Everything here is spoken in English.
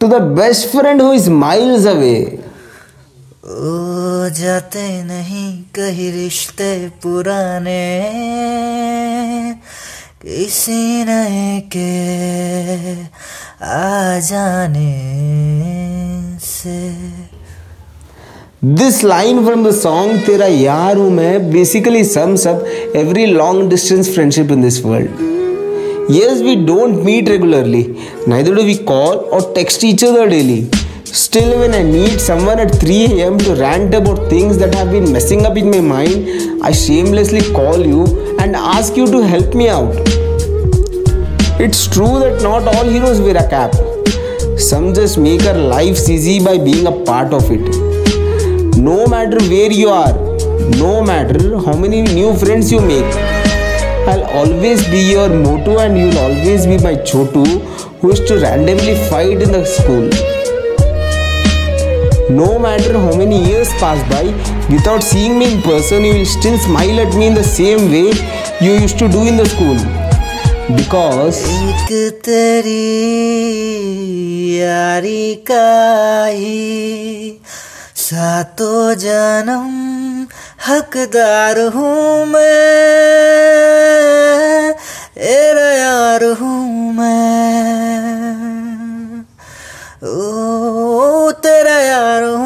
To the best friend who is miles away ओ जाते नहीं कहीं रिश्ते पुराने। किसी नए के आ जाने से। This line from the song तेरा यार हूँ मैं basically sums up every long distance friendship in this world Yes, we don't meet regularly, neither do we call or text each other daily. Still, when I need someone at 3 am to rant about things that have been messing up in my mind, I shamelessly call you and ask you to help me out. It's true that not all heroes wear a cap. Some just make our lives easy by being a part of it. No matter where you are, no matter how many new friends you make, I'll always be your Motu and you'll always be my Chotu who is to randomly fight in the school. No matter how many years pass by, without seeing me in person, you will still smile at me in the same way you used to do in the school. Because एक तेरी यारी का ही सातों प्यार हूँ मैं? ओ तेरा यार हूँ